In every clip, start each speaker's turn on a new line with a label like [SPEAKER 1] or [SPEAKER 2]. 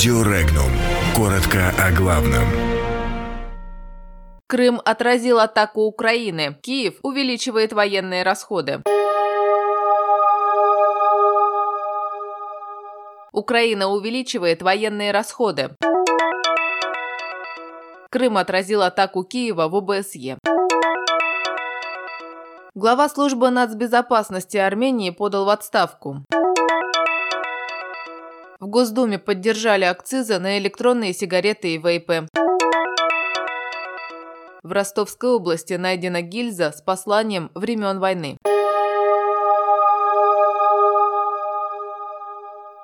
[SPEAKER 1] Радио Регнум. Коротко о главном.
[SPEAKER 2] Крым отразил атаку Украины. Киев увеличивает военные расходы. Украина увеличивает военные расходы. Крым отразил атаку Киева в ОБСЕ. Глава службы нацбезопасности Армении подал в отставку. В Госдуме поддержали акцизы на электронные сигареты и вейпы. В Ростовской области найдена гильза с посланием времен войны.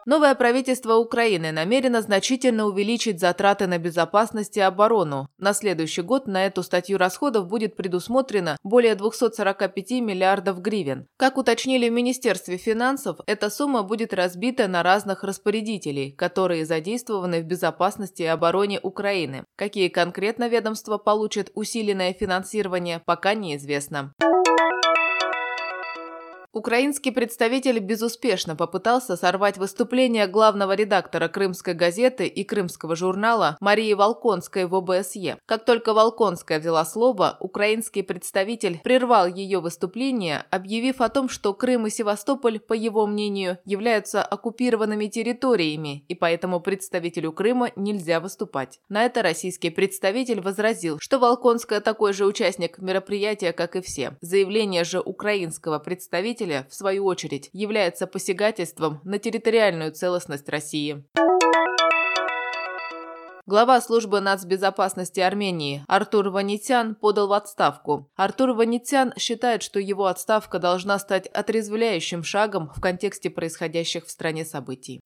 [SPEAKER 2] Новое правительство Украины намерено значительно увеличить затраты на безопасность и оборону. На следующий год на эту статью расходов будет предусмотрено более 245 миллиардов гривен. Как уточнили в Министерстве финансов, эта сумма будет разбита на разных распорядителей, которые задействованы в безопасности и обороне Украины. Какие конкретно ведомства получат усиленное финансирование, пока неизвестно. Украинский представитель безуспешно попытался сорвать выступление главного редактора «Крымской газеты» и «Крымского журнала» Марии Волконской в ОБСЕ. Как только Волконская взяла слово, украинский представитель прервал ее выступление, объявив о том, что Крым и Севастополь, по его мнению, являются оккупированными территориями, и поэтому представителю Крыма нельзя выступать. На это российский представитель возразил, что Волконская такой же участник мероприятия, как и все. Заявление же украинского представителя в свою очередь, является посягательством на территориальную целостность России. Глава службы нацбезопасности Армении Артур Ванитян подал в отставку. Артур Ванитян считает, что его отставка должна стать отрезвляющим шагом в контексте происходящих в стране событий.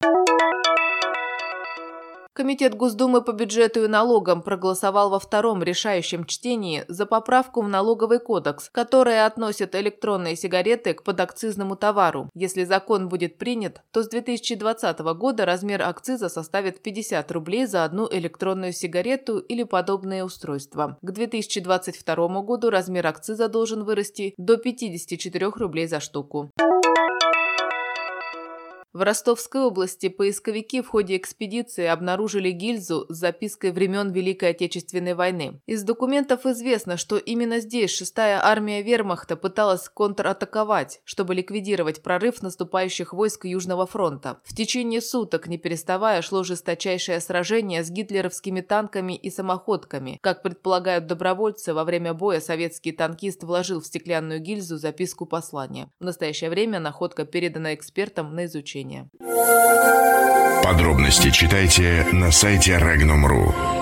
[SPEAKER 2] Комитет Госдумы по бюджету и налогам проголосовал во втором решающем чтении за поправку в налоговый кодекс, которая относит электронные сигареты к подакцизному товару. Если закон будет принят, то с 2020 года размер акциза составит 50 рублей за одну электронную сигарету или подобное устройство. К 2022 году размер акциза должен вырасти до 54 рублей за штуку. В Ростовской области поисковики в ходе экспедиции обнаружили гильзу с запиской времен Великой Отечественной войны. Из документов известно, что именно здесь шестая армия вермахта пыталась контратаковать, чтобы ликвидировать прорыв наступающих войск Южного фронта. В течение суток, не переставая, шло жесточайшее сражение с гитлеровскими танками и самоходками. Как предполагают добровольцы, во время боя советский танкист вложил в стеклянную гильзу записку послания. В настоящее время находка передана экспертам на изучение.
[SPEAKER 1] Подробности читайте на сайте Regnum.ru.